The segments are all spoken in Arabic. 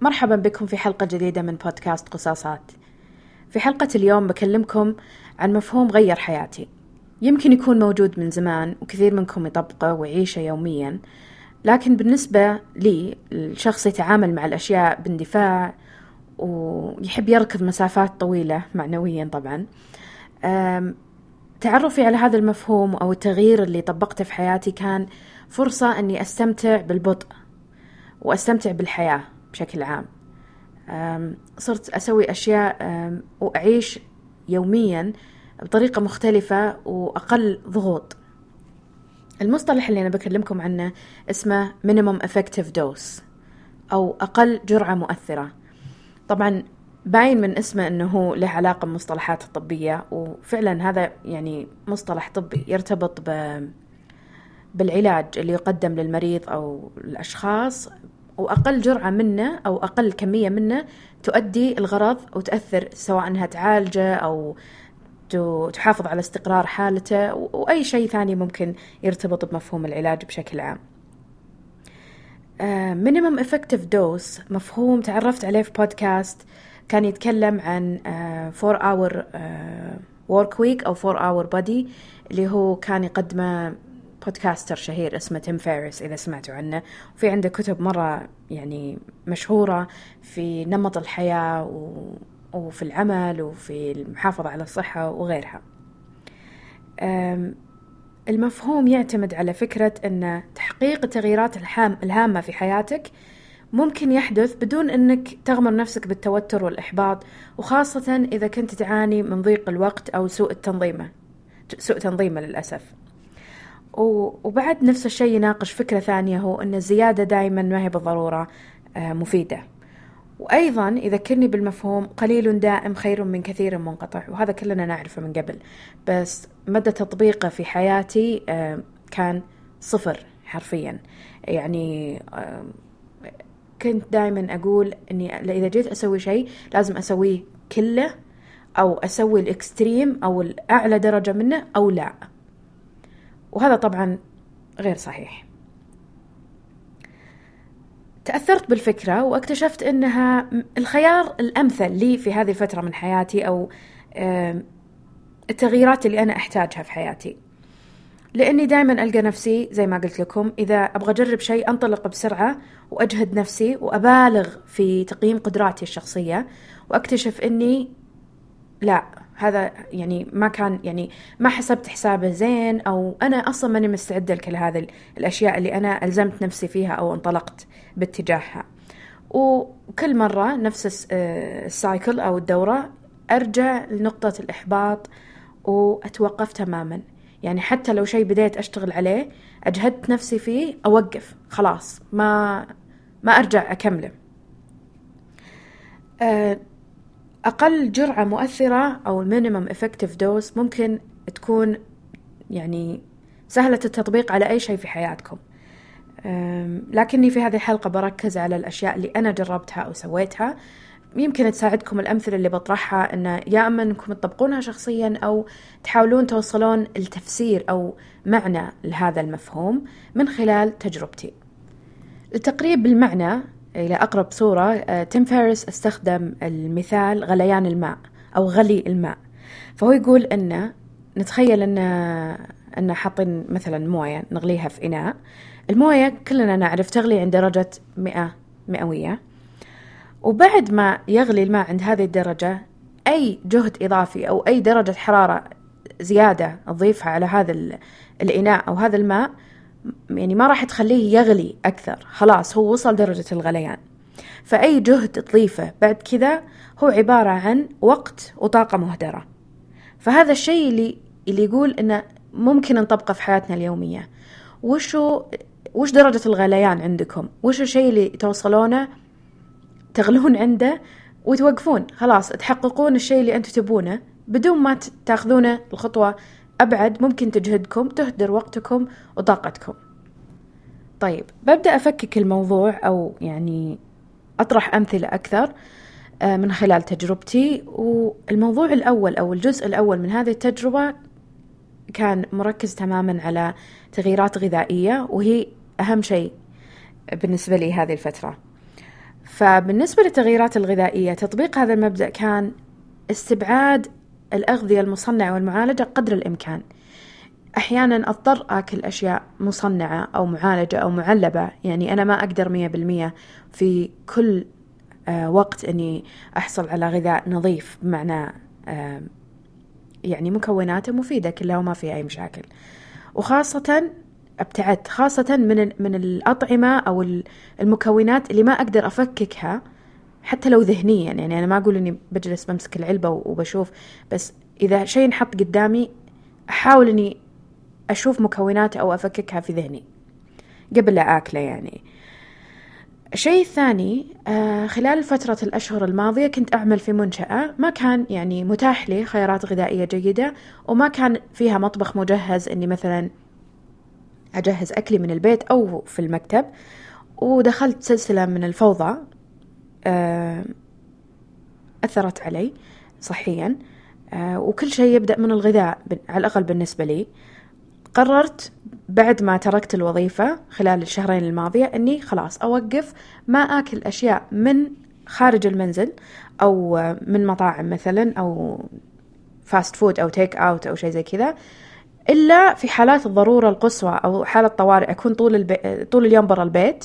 مرحبا بكم في حلقة جديدة من بودكاست قصاصات. في حلقة اليوم بكلمكم عن مفهوم غير حياتي. يمكن يكون موجود من زمان وكثير منكم يطبقه ويعيشه يوميا، لكن بالنسبة لي الشخص يتعامل مع الأشياء باندفاع ويحب يركض مسافات طويلة معنويا طبعا. تعرفي على هذا المفهوم أو التغيير اللي طبقته في حياتي كان فرصة أني أستمتع بالبطء وأستمتع بالحياة بشكل عام. صرت أسوي أشياء وأعيش يوميا بطريقة مختلفة وأقل ضغوط. المصطلح اللي أنا بكلمكم عنه اسمه minimum effective dose أو أقل جرعة مؤثرة. طبعا باين من اسمه أنه له علاقة بمصطلحات الطبية وفعلا هذا يعني مصطلح طبي يرتبط ب بالعلاج اللي يقدم للمريض أو الأشخاص وأقل جرعة منه أو أقل كمية منه تؤدي الغرض وتأثر سواء أنها تعالجه أو تحافظ على استقرار حالته وأي شيء ثاني ممكن يرتبط بمفهوم العلاج بشكل عام. minimum effective dose مفهوم تعرفت عليه في بودكاست كان يتكلم عن 4 hour work week أو 4 hour body اللي هو كان يقدمه podcaster شهير اسمه تيم فيريس إذا سمعتوا عنه. وفي عنده كتب مرة يعني مشهورة في نمط الحياة و... وفي العمل وفي المحافظة على الصحة وغيرها. المفهوم يعتمد على فكرة أن تحقيق التغييرات الهام الهامة في حياتك ممكن يحدث بدون أنك تغمر نفسك بالتوتر والإحباط وخاصة إذا كنت تعاني من ضيق الوقت أو سوء التنظيمة سوء تنظيمة للأسف. وبعد نفس الشيء يناقش فكرة ثانية هو أن الزيادة دائما ما هي بالضرورة آه، مفيدة. وأيضا يذكرني بالمفهوم قليل دائم خير من كثير منقطع وهذا كلنا نعرفه من قبل. بس مدى تطبيقه في حياتي آه، كان صفر حرفيا. يعني آه، كنت دائما أقول أني إذا جيت أسوي شيء لازم أسويه كله أو أسوي الإكستريم أو الأعلى درجة منه أو لا. وهذا طبعا غير صحيح. تأثرت بالفكرة واكتشفت أنها الخيار الأمثل لي في هذه الفترة من حياتي أو التغييرات اللي أنا أحتاجها في حياتي. لأني دائما ألقى نفسي زي ما قلت لكم إذا أبغى أجرب شيء أنطلق بسرعة وأجهد نفسي وأبالغ في تقييم قدراتي الشخصية وأكتشف أني لا. هذا يعني ما كان يعني ما حسبت حسابه زين أو أنا أصلا ماني مستعدة لكل هذه الأشياء اللي أنا ألزمت نفسي فيها أو انطلقت باتجاهها. وكل مرة نفس آه، السايكل أو الدورة أرجع لنقطة الإحباط وأتوقف تماما. يعني حتى لو شيء بديت أشتغل عليه أجهدت نفسي فيه أوقف خلاص ما ما أرجع أكمله. أه أقل جرعة مؤثرة أو الـ minimum effective dose ممكن تكون يعني سهلة التطبيق على أي شيء في حياتكم. لكني في هذه الحلقة بركز على الأشياء اللي أنا جربتها أو سويتها. يمكن تساعدكم الأمثلة اللي بطرحها أن يا أما أنكم تطبقونها شخصيا أو تحاولون توصلون التفسير أو معنى لهذا المفهوم من خلال تجربتي. التقريب بالمعنى إلى أقرب صورة آه، تيم فيرس استخدم المثال غليان الماء أو غلي الماء. فهو يقول أن نتخيل أن أن حاطين مثلا موية نغليها في إناء. الموية كلنا نعرف تغلي عند درجة مئة مئوية. وبعد ما يغلي الماء عند هذه الدرجة أي جهد إضافي أو أي درجة حرارة زيادة تضيفها على هذا الإناء أو هذا الماء يعني ما راح تخليه يغلي أكثر. خلاص هو وصل درجة الغليان. فأي جهد تضيفه بعد كذا هو عبارة عن وقت وطاقة مهدرة. فهذا الشيء اللي اللي يقول إنه ممكن نطبقه في حياتنا اليومية. وشو وش درجة الغليان عندكم؟ وش الشيء اللي توصلونه تغلون عنده وتوقفون؟ خلاص تحققون الشيء اللي أنتم تبونه بدون ما تاخذونه الخطوة أبعد ممكن تجهدكم تهدر وقتكم وطاقتكم. طيب ببدأ أفكك الموضوع أو يعني أطرح أمثلة أكثر آه، من خلال تجربتي. والموضوع الأول أو الجزء الأول من هذه التجربة كان مركز تماما على تغييرات غذائية وهي أهم شيء بالنسبة لي هذه الفترة. فبالنسبة للتغييرات الغذائية تطبيق هذا المبدأ كان استبعاد الأغذية المصنعة والمعالجة قدر الإمكان. أحيانا أضطر أكل أشياء مصنعة أو معالجة أو معلبة. يعني أنا ما أقدر مية بالمية في كل آه، وقت أني أحصل على غذاء نظيف بمعنى آه، يعني مكوناته مفيدة كلها وما فيها أي مشاكل. وخاصة أبتعدت خاصة من من الأطعمة أو المكونات اللي ما أقدر أفككها حتى لو ذهنيا يعني أنا ما أقول إني بجلس بمسك العلبة وبشوف بس إذا شيء انحط قدامي أحاول إني أشوف مكوناته أو أفككها في ذهني قبل لا أكله يعني. الشيء الثاني آه خلال فترة الأشهر الماضية كنت أعمل في منشأة ما كان يعني متاح لي خيارات غذائية جيدة وما كان فيها مطبخ مجهز إني مثلا أجهز أكلي من البيت أو في المكتب ودخلت سلسلة من الفوضى أثرت علي صحيا. آه وكل شيء يبدأ من الغذاء على الأقل بالنسبة لي. قررت بعد ما تركت الوظيفة خلال الشهرين الماضية أني خلاص أوقف ما أكل أشياء من خارج المنزل أو من مطاعم مثلا أو fast food أو take out أو شيء زي كذا إلا في حالات الضرورة القصوى أو حالة طوارئ أكون طول, البي... طول اليوم برا البيت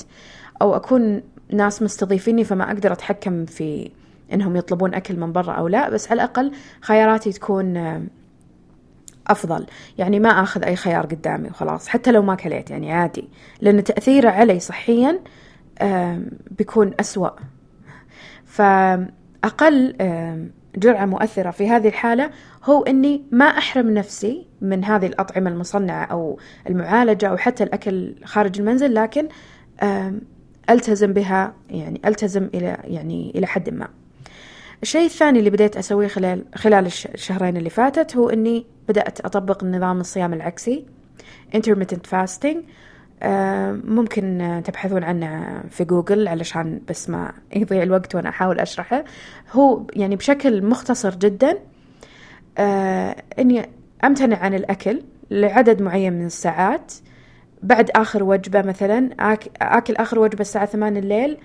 أو أكون ناس مستضيفيني فما أقدر أتحكم في إنهم يطلبون أكل من برا أو لا بس على الأقل خياراتي تكون أفضل. يعني ما أخذ أي خيار قدامي وخلاص حتى لو ما كليت يعني عادي. لأن تأثيره علي صحيا بيكون أسوأ. فأقل جرعة مؤثرة في هذه الحالة هو أني ما أحرم نفسي من هذه الأطعمة المصنعة أو المعالجة أو حتى الأكل خارج المنزل لكن ألتزم بها يعني ألتزم إلى يعني إلى حد ما. الشيء الثاني اللي بديت أسويه خلال خلال الشهرين اللي فاتت هو إني بدأت أطبق نظام الصيام العكسي intermittent fasting. آه، ممكن تبحثون عنه في جوجل علشان بس ما يضيع الوقت وأنا أحاول أشرحه. هو يعني بشكل مختصر جدا آه، إني أمتنع عن الأكل لعدد معين من الساعات. بعد آخر وجبة مثلا آكل آخر وجبة الساعة ثمان الليل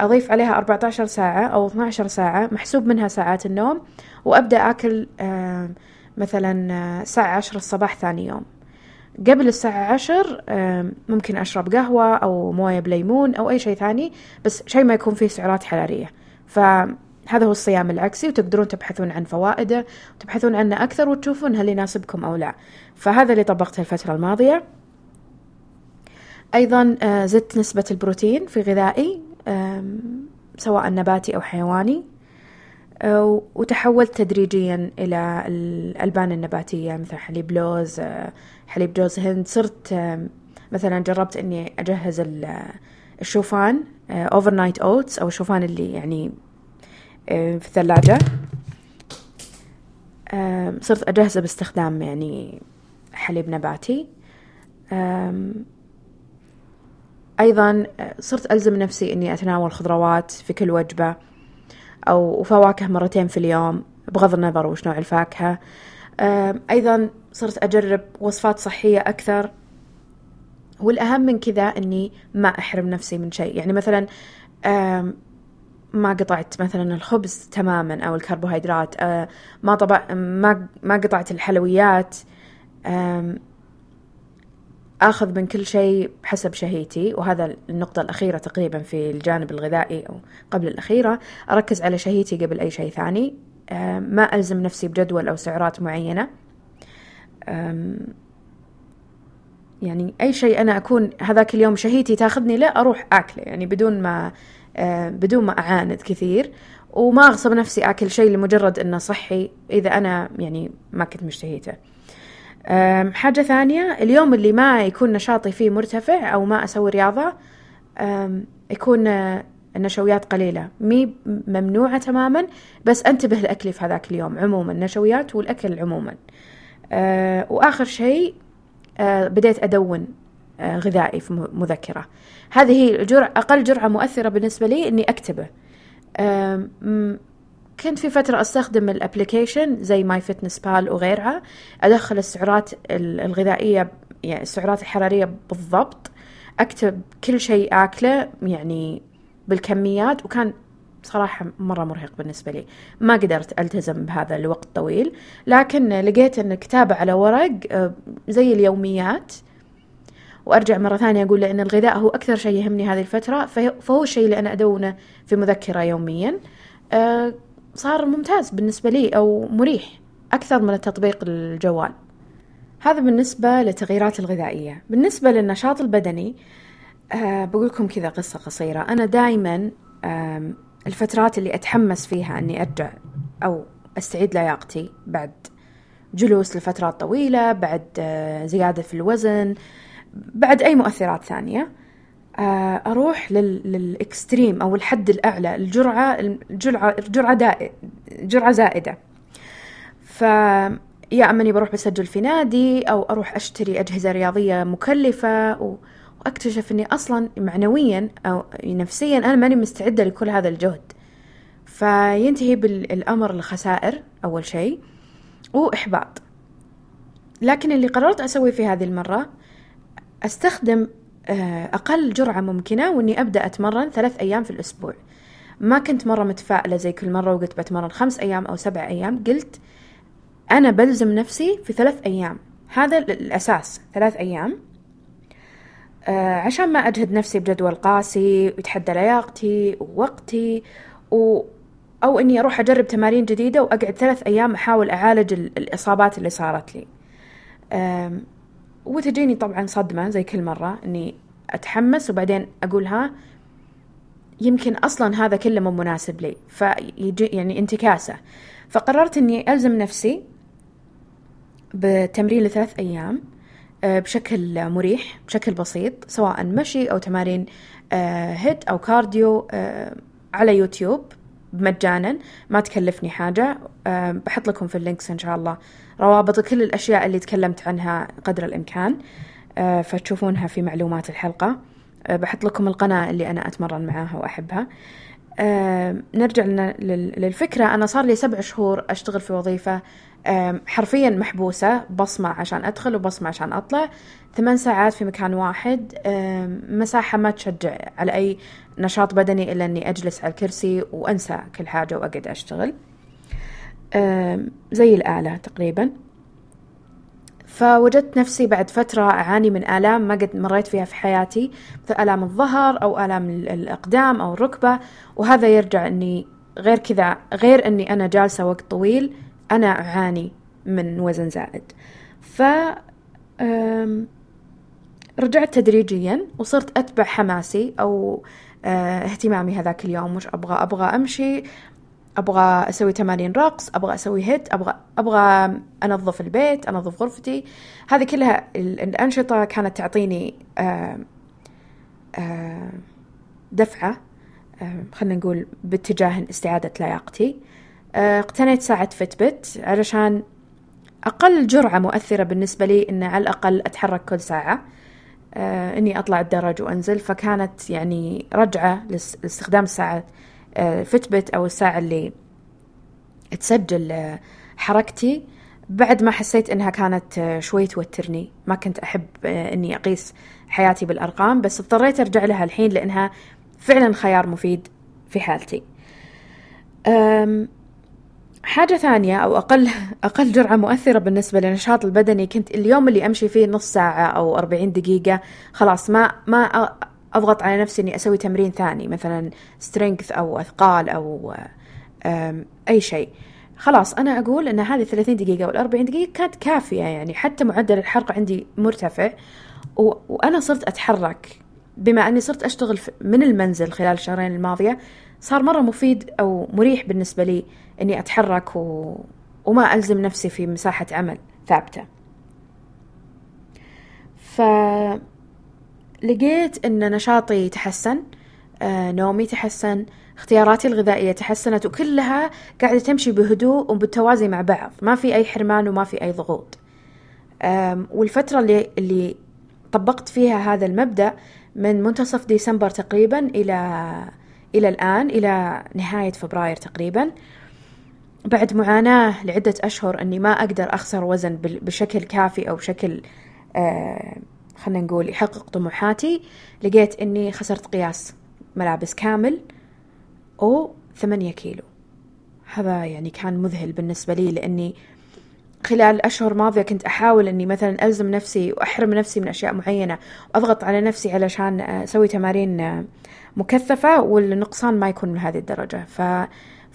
أضيف عليها 14 ساعة أو 12 ساعة محسوب منها ساعات النوم وأبدأ أكل آه، مثلا الساعة عشر الصباح ثاني يوم. قبل الساعة عشر ممكن أشرب قهوة أو موية بليمون أو أي شيء ثاني بس شيء ما يكون فيه سعرات حرارية. فهذا هو الصيام العكسي وتقدرون تبحثون عن فوائده وتبحثون عنه أكثر وتشوفون هل يناسبكم أو لا. فهذا اللي طبقته الفترة الماضية. أيضا آه، زدت نسبة البروتين في غذائي سواء نباتي أو حيواني آه، وتحولت تدريجيا إلى الألبان النباتية مثل حليب لوز آه، حليب جوز هند. صرت مثلا جربت إني أجهز الشوفان overnight oats أو الشوفان اللي يعني في الثلاجة. صرت أجهزه باستخدام يعني حليب نباتي. أيضا صرت ألزم نفسي إني أتناول خضروات في كل وجبة أو فواكه مرتين في اليوم بغض النظر وش نوع الفاكهة. أيضا صرت أجرب وصفات صحية أكثر. والأهم من كذا أني ما أحرم نفسي من شيء. يعني مثلا ما قطعت مثلا الخبز تماما أو الكربوهيدرات. ما طبع ما ما قطعت الحلويات. آخذ من كل شيء حسب شهيتي وهذا النقطة الأخيرة تقريبا في الجانب الغذائي أو قبل الأخيرة. أركز على شهيتي قبل أي شيء ثاني. ما ألزم نفسي بجدول أو سعرات معينة. يعني أي شيء أنا أكون هذاك اليوم شهيتي تاخذني له أروح أكله. يعني بدون ما بدون ما أعاند كثير. وما أغصب نفسي أكل شيء لمجرد أنه صحي إذا أنا يعني ما كنت مشتهيته حاجة ثانية اليوم اللي ما يكون نشاطي فيه مرتفع أو ما أسوي رياضة يكون النشويات قليلة. مهي ممنوعة تماما بس أنتبه لأكلي في هذاك اليوم عموما النشويات والأكل عموما. أه وآخر شيء أه بديت أدون أه غذائي في مذكرة. هذه هي الجرعة أقل جرعة مؤثرة بالنسبة لي إني أكتبه. كنت في فترة أستخدم الـ application زي MyFitnessPal وغيرها أدخل السعرات الغذائية يعني السعرات الحرارية بالضبط أكتب كل شيء أكله يعني بالكميات وكان صراحة مرة مرهق بالنسبة لي. ما قدرت ألتزم بهذا لوقت طويل لكن لقيت أن الكتابة على ورق آه، زي اليوميات. وأرجع مرة ثانية أقول لأن الغذاء هو أكثر شيء يهمني هذه الفترة فهو الشيء اللي أنا أدونه في مذكرة يوميا. آه، صار ممتاز بالنسبة لي أو مريح أكثر من التطبيق الجوال. هذا بالنسبة للتغييرات الغذائية. بالنسبة للنشاط البدني أه بقول لكم كذا قصة قصيرة. أنا دائما أه الفترات اللي أتحمس فيها أني أرجع أو أستعيد لياقتي بعد جلوس لفترات طويلة بعد أه زيادة في الوزن بعد أي مؤثرات ثانية. أه أروح للإكستريم أو الحد الأعلى الجرعة الجرعة الجرعة دائ جرعة زائدة. ف يا أما إني بروح بسجل في نادي أو أروح أشتري أجهزة رياضية مكلفة و... وأكتشف إني أصلا معنويا أو نفسيا أنا ماني مستعدة لكل هذا الجهد. فينتهي بالأمر الخسائر أول شيء وإحباط. لكن اللي قررت اسويه في هذه المرة أستخدم آه، أقل جرعة ممكنة وإني أبدأ أتمرن ثلاث أيام في الأسبوع. ما كنت مرة متفائلة زي كل مرة وقلت بتمرن خمس أيام أو سبع أيام قلت أنا بلزم نفسي في ثلاث أيام. هذا الأساس ثلاث أيام. آه عشان ما أجهد نفسي بجدول قاسي ويتحدى لياقتي ووقتي و أو إني أروح أجرب تمارين جديدة وأقعد ثلاث أيام أحاول أعالج الإصابات اللي صارت لي. وتجيني طبعا صدمة زي كل مرة إني أتحمس وبعدين أقول ها يمكن أصلا هذا كله مو مناسب لي. فيجي يعني انتكاسة. فقررت إني ألزم نفسي بتمرين لثلاث أيام آه، بشكل مريح بشكل بسيط سواء مشي أو تمارين HIIT آه، أو cardio آه، على يوتيوب. مجانا ما تكلفني حاجة. بحط لكم في اللينكس إن شاء الله روابط كل الأشياء اللي تكلمت عنها قدر الإمكان. فتشوفونها في معلومات الحلقة. بحط لكم القناة اللي أنا أتمرن معاها وأحبها. نرجع للفكرة. أنا صار لي سبع شهور أشتغل في وظيفة حرفيا محبوسة بصمة عشان أدخل وبصمة عشان أطلع. ثمان ساعات في مكان واحد. مساحة ما تشجع على أي نشاط بدني إلا أني أجلس على الكرسي وأنسى كل حاجة وأقعد أشتغل. زي الآلة تقريبا. فوجدت نفسي بعد فترة أعاني من آلام ما قد مريت فيها في حياتي مثل آلام الظهر أو آلام الأقدام أو الركبة. وهذا يرجع أني غير كذا غير أني أنا جالسة وقت طويل أنا أعاني من وزن زائد. ف رجعت تدريجيا وصرت أتبع حماسي أو اهتمامي هذاك اليوم مش أبغى أبغى أمشي أبغى أسوي تمارين رقص أبغى أسوي هيت أبغى أبغى أنظف البيت أنظف غرفتي. هذه كلها الأنشطة كانت تعطيني أه، أه، دفعة خلينا نقول باتجاه استعادة لياقتي. آه، اقتنيت ساعة فتبت علشان أقل جرعة مؤثرة بالنسبة لي إن على الأقل أتحرك كل ساعة. آه، إني أطلع الدرج وأنزل. فكانت يعني رجعة لاستخدام الساعة آه، فتبت أو الساعة اللي تسجل حركتي. بعد ما حسيت إنها كانت شوي توترني. ما كنت أحب إني أقيس حياتي بالأرقام بس اضطريت أرجع لها الحين لأنها فعلا خيار مفيد في حالتي. حاجة ثانية أو أقل أقل جرعة مؤثرة بالنسبة للنشاط البدني كنت اليوم اللي أمشي فيه نص ساعة أو أربعين دقيقة خلاص ما ما أضغط على نفسي إني أسوي تمرين ثاني مثلا سترينث أو أثقال أو أي شيء خلاص أنا أقول أن هذه 30 دقيقة وال 40 دقيقة كانت كافية يعني حتى معدل الحرق عندي مرتفع. وأنا صرت أتحرك بما أني صرت أشتغل من المنزل خلال الشهرين الماضية صار مرة مفيد أو مريح بالنسبة لي إني أتحرك و... وما ألزم نفسي في مساحة عمل ثابتة. فلقيت إن نشاطي تحسن آه، نومي تحسن اختياراتي الغذائية تحسنت وكلها قاعدة تمشي بهدوء وبالتوازي مع بعض. ما في أي حرمان وما في أي ضغوط. والفترة اللي, اللي طبقت فيها هذا المبدأ من منتصف ديسمبر تقريبا إلى إلى الآن إلى نهاية فبراير تقريبا بعد معاناة لعدة أشهر أني ما أقدر أخسر وزن بشكل كافي أو بشكل آه خلينا نقول يحقق طموحاتي لقيت أني خسرت قياس ملابس كامل أو ثمانية كيلو. هذا يعني كان مذهل بالنسبة لي لأني خلال الأشهر الماضية كنت أحاول أني مثلا ألزم نفسي وأحرم نفسي من أشياء معينة وأضغط على نفسي علشان أسوي تمارين مكثفة والنقصان ما يكون من هذه الدرجة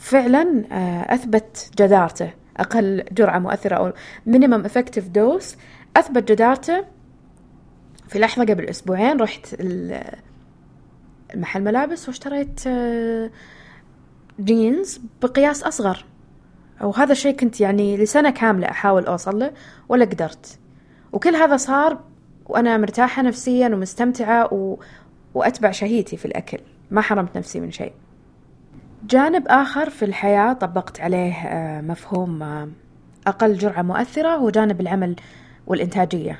ففعلا أثبت جدارته. أقل جرعة مؤثرة أو minimum effective dose. أثبت جدارته. في لحظة قبل أسبوعين رحت المحل ملابس واشتريت جينز بقياس أصغر. وهذا الشيء كنت يعني لسنة كاملة أحاول أوصل له ولا قدرت. وكل هذا صار وأنا مرتاحة نفسيا ومستمتعة و... وأتبع شهيتي في الأكل. ما حرمت نفسي من شيء. جانب آخر في الحياة طبقت عليه آه، مفهوم آه، أقل جرعة مؤثرة هو جانب العمل والإنتاجية.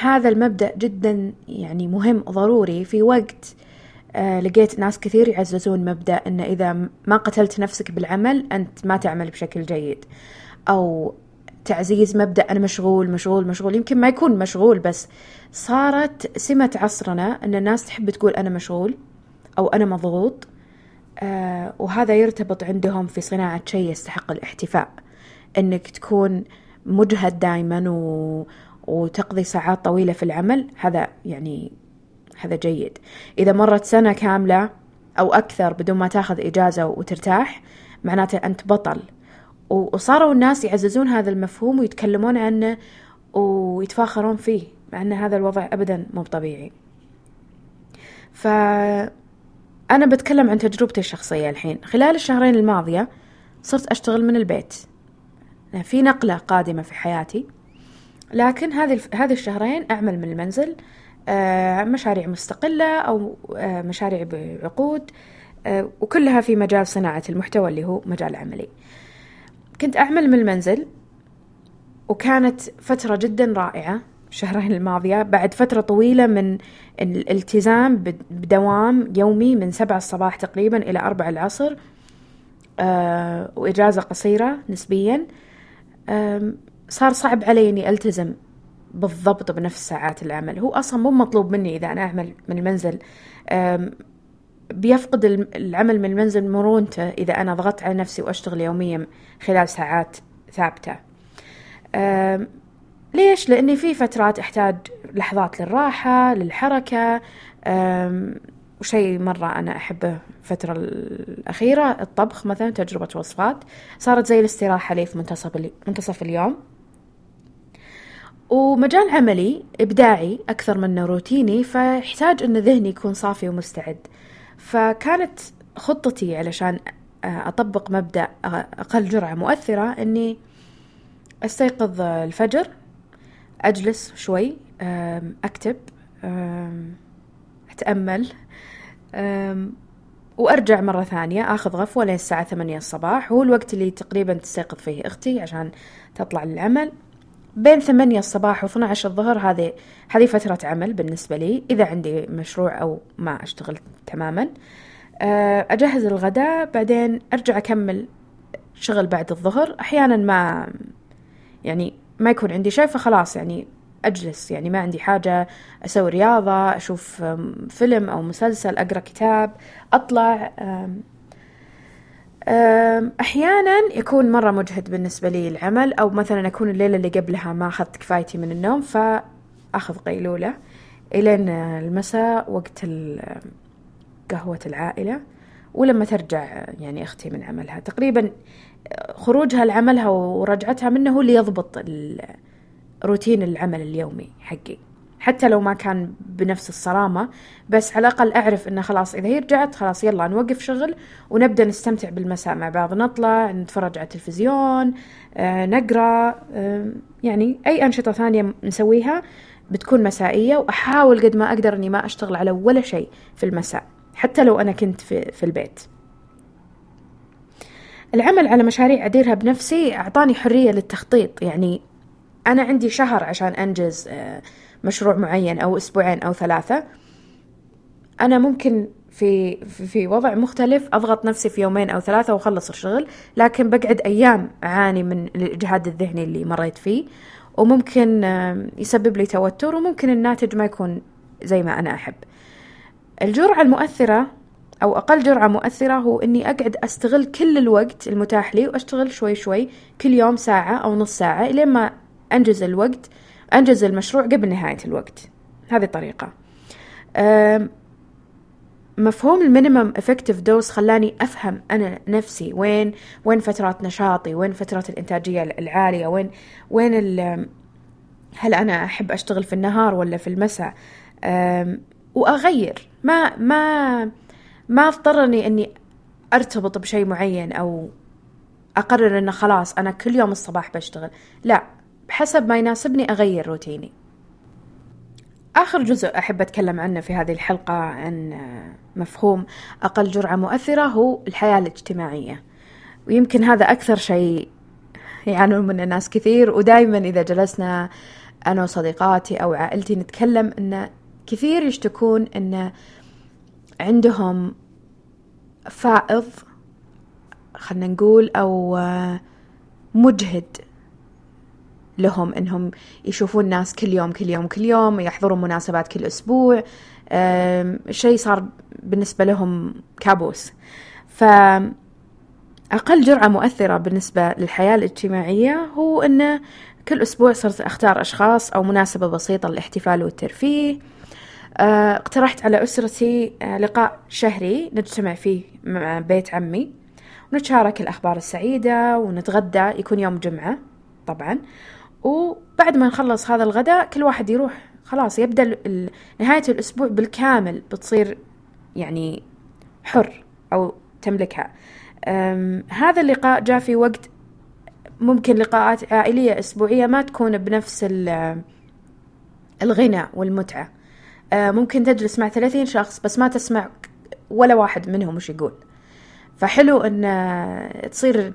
هذا المبدأ جدا يعني مهم ضروري. في وقت آه، لقيت ناس كثير يعززون مبدأ أن إذا ما قتلت نفسك بالعمل أنت ما تعمل بشكل جيد. أو تعزيز مبدأ أنا مشغول مشغول مشغول. يمكن ما يكون مشغول بس صارت سمة عصرنا أن الناس تحب تقول أنا مشغول. أو أنا مضغوط آه وهذا يرتبط عندهم في صناعة شيء يستحق الاحتفاء أنك تكون مجهد دائما و... وتقضي ساعات طويلة في العمل هذا يعني هذا جيد. إذا مرت سنة كاملة أو أكثر بدون ما تأخذ إجازة وترتاح معناته أنت بطل. وصاروا الناس يعززون هذا المفهوم ويتكلمون عنه ويتفاخرون فيه مع أن هذا الوضع أبدا مو طبيعي. فأنا بتكلم عن تجربتي الشخصية الحين. خلال الشهرين الماضية صرت أشتغل من البيت. في نقلة قادمة في حياتي. لكن هذه هذه الشهرين أعمل من المنزل آه، مشاريع مستقلة أو آه، مشاريع بعقود آه، وكلها في مجال صناعة المحتوى اللي هو مجال عملي. كنت أعمل من المنزل وكانت فترة جدا رائعة. الشهرين الماضية بعد فترة طويلة من الالتزام بدوام يومي من سبعة الصباح تقريبا إلى أربع العصر وإجازة قصيرة نسبيا. صار صعب علي إني ألتزم بالضبط بنفس ساعات العمل. هو أصلا مو مطلوب مني إذا أنا أعمل من المنزل. بيفقد العمل من المنزل مرونته إذا أنا ضغطت على نفسي وأشتغل يوميا خلال ساعات ثابتة. ليش؟ لأني في فترات أحتاج لحظات للراحة للحركة وشيء مرة أنا أحبه الفترة الأخيرة الطبخ مثلا تجربة وصفات. صارت زي الاستراحة لي في منتصف, منتصف اليوم. ومجال عملي إبداعي أكثر منه روتيني فيحتاج أن ذهني يكون صافي ومستعد. فكانت خطتي علشان أطبق مبدأ أقل جرعة مؤثرة أني أستيقظ الفجر أجلس شوي أكتب أتأمل وأرجع مرة ثانية أخذ غفوة لين الساعة ثمانية الصباح هو الوقت اللي تقريبا تستيقظ فيه أختي عشان تطلع للعمل. بين ثمانية الصباح و 12 الظهر هذه هذه فترة عمل بالنسبة لي إذا عندي مشروع أو ما أشتغل تماما. آه، أجهز الغداء بعدين أرجع أكمل شغل بعد الظهر. أحيانا ما يعني ما يكون عندي شيء فخلاص يعني أجلس. يعني ما عندي حاجة أسوي رياضة أشوف فيلم أو مسلسل أقرأ كتاب أطلع أحيانا يكون مرة مجهد بالنسبة لي العمل أو مثلا أكون الليلة اللي قبلها ما أخذت كفايتي من النوم فأخذ قيلولة إلين المساء وقت قهوة العائلة ولما ترجع يعني أختي من عملها. تقريبا خروجها لعملها ورجعتها منه هو اللي يضبط روتين العمل اليومي حقي. حتى لو ما كان بنفس الصرامة بس على الأقل أعرف إنه خلاص إذا هي رجعت خلاص يلا نوقف شغل ونبدأ نستمتع بالمساء مع بعض. نطلع نتفرج على التلفزيون آه، نقرأ آه، يعني أي أنشطة ثانية نسويها بتكون مسائية وأحاول قد ما أقدر إني ما أشتغل على ولا شيء في المساء. حتى لو أنا كنت في, في البيت. العمل على مشاريع أديرها بنفسي أعطاني حرية للتخطيط. يعني أنا عندي شهر عشان أنجز آه مشروع معين أو أسبوعين أو ثلاثة. أنا ممكن في في وضع مختلف أضغط نفسي في يومين أو ثلاثة وأخلص الشغل لكن بقعد أيام أعاني من الإجهاد الذهني اللي مريت فيه. وممكن يسبب لي توتر وممكن الناتج ما يكون زي ما أنا أحب. الجرعة المؤثرة أو أقل جرعة مؤثرة هو إني أقعد أستغل كل الوقت المتاح لي وأشتغل شوي شوي كل يوم ساعة أو نص ساعة إلين ما أنجز الوقت أنجز المشروع قبل نهاية الوقت. هذه الطريقة. مفهوم الـ minimum effective dose خلاني أفهم أنا نفسي وين وين فترات نشاطي وين فترات الإنتاجية العالية وين وين هل أنا أحب أشتغل في النهار ولا في المساء؟ وأغير. ما ما ما اضطرني إني أرتبط بشيء معين أو أقرر انه خلاص أنا كل يوم الصباح بشتغل. لا بحسب ما يناسبني أغير روتيني. آخر جزء أحب أتكلم عنه في هذه الحلقة عن مفهوم أقل جرعة مؤثرة هو الحياة الاجتماعية. ويمكن هذا أكثر شيء يعانون منه ناس كثير ودائما إذا جلسنا أنا وصديقاتي أو عائلتي نتكلم أن كثير يشتكون أن عندهم فائض خلنا نقول أو مجهد لهم إنهم يشوفون ناس كل يوم كل يوم كل يوم يحضرون مناسبات كل أسبوع شيء صار بالنسبة لهم كابوس. ف أقل جرعة مؤثرة بالنسبة للحياة الاجتماعية هو أن كل أسبوع صرت أختار أشخاص أو مناسبة بسيطة للاحتفال والترفيه. آه، اقترحت على أسرتي آه، لقاء شهري نجتمع فيه مع بيت عمي ونتشارك الأخبار السعيدة ونتغدى يكون يوم جمعة طبعا. وبعد ما نخلص هذا الغداء كل واحد يروح خلاص يبدأ نهاية الأسبوع بالكامل بتصير يعني حر أو تملكها. هذا اللقاء جاء في وقت ممكن لقاءات عائلية أسبوعية ما تكون بنفس الغنى والمتعة. ممكن تجلس مع ثلاثين شخص بس ما تسمع ولا واحد منهم وش يقول. فحلو إن تصير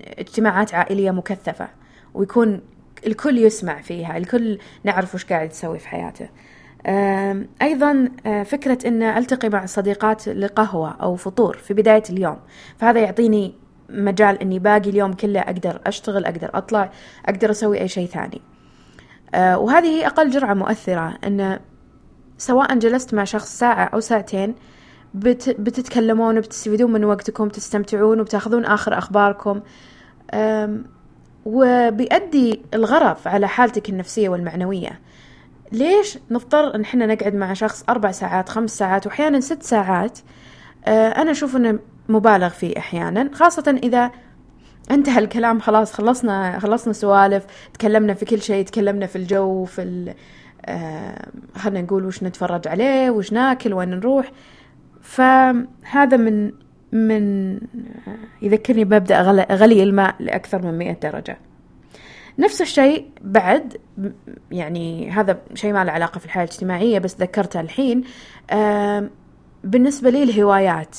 اجتماعات عائلية مكثفة ويكون الكل يسمع فيها الكل نعرف وش قاعد يسوي في حياته. أيضا فكرة أن ألتقي مع صديقات لقهوة أو فطور في بداية اليوم. فهذا يعطيني مجال أني باقي اليوم كله أقدر أشتغل أقدر أطلع أقدر أسوي أي شيء ثاني. وهذه هي أقل جرعة مؤثرة أن سواء جلست مع شخص ساعة أو ساعتين بت بتتكلمون وبتستفيدون من وقتكم تستمتعون وبتاخذون آخر أخباركم. وبيؤدي الغرض على حالتك النفسية والمعنوية. ليش نضطر إن إحنا نقعد مع شخص أربع ساعات خمس ساعات واحيانا ست ساعات؟ آه أنا أشوف إنه مبالغ فيه أحيانا خاصة إذا انتهى الكلام خلاص خلصنا خلصنا سوالف تكلمنا في كل شيء تكلمنا في الجو في آه خلينا نقول وش نتفرج عليه وش ناكل وين نروح. فهذا من من يذكرني بمبدأ غلي الماء لأكثر من مئة درجة. نفس الشيء بعد يعني هذا شيء ما له علاقة في الحياة الاجتماعية بس ذكرته الحين. بالنسبة لي الهوايات.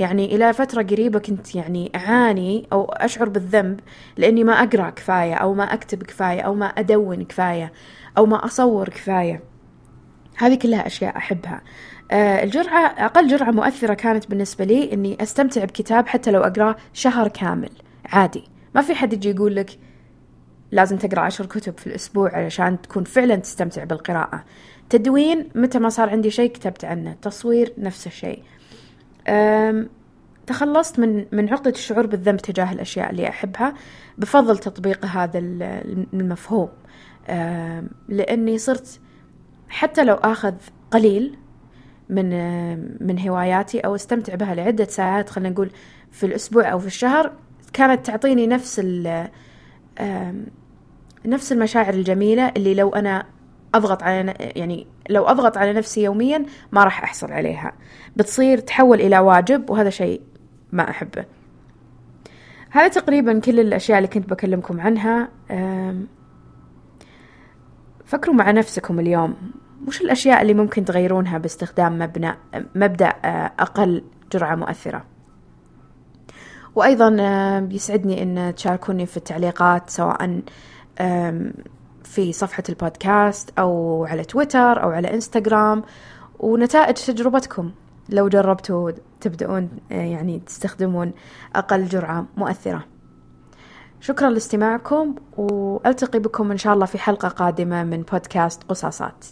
يعني إلى فترة قريبة كنت يعني أعاني أو أشعر بالذنب لأني ما أقرأ كفاية أو ما أكتب كفاية أو ما أدون كفاية أو ما أصور كفاية. هذه كلها أشياء أحبها. آه، الجرعة أقل جرعة مؤثرة كانت بالنسبة لي إني أستمتع بكتاب حتى لو أقرأه شهر كامل عادي. ما في حد يجي يقول لك لازم تقرأ عشر كتب في الأسبوع علشان تكون فعلا تستمتع بالقراءة. تدوين متى ما صار عندي شيء كتبت عنه. تصوير نفس الشيء. تخلصت من من عقدة الشعور بالذنب تجاه الأشياء اللي أحبها بفضل تطبيق هذا المفهوم. لأني صرت حتى لو أخذ قليل من من هواياتي أو استمتع بها لعدة ساعات خلينا نقول في الأسبوع أو في الشهر كانت تعطيني نفس نفس المشاعر الجميلة اللي لو أنا أضغط على يعني لو أضغط على نفسي يوميا ما راح أحصل عليها. بتصير تحول إلى واجب وهذا شيء ما أحبه. هذا تقريبا كل الأشياء اللي كنت بكلمكم عنها. فكروا مع نفسكم اليوم. وش الأشياء اللي ممكن تغيرونها باستخدام مبنى مبدأ آه، أقل جرعة مؤثرة؟ وأيضا آه، يسعدني أن تشاركوني في التعليقات سواء في صفحة البودكاست أو على تويتر أو على إنستغرام ونتائج تجربتكم. لو جربتوا تبدأون آه، يعني تستخدمون أقل جرعة مؤثرة. شكرا لاستماعكم وألتقي بكم إن شاء الله في حلقة قادمة من بودكاست قصاصات.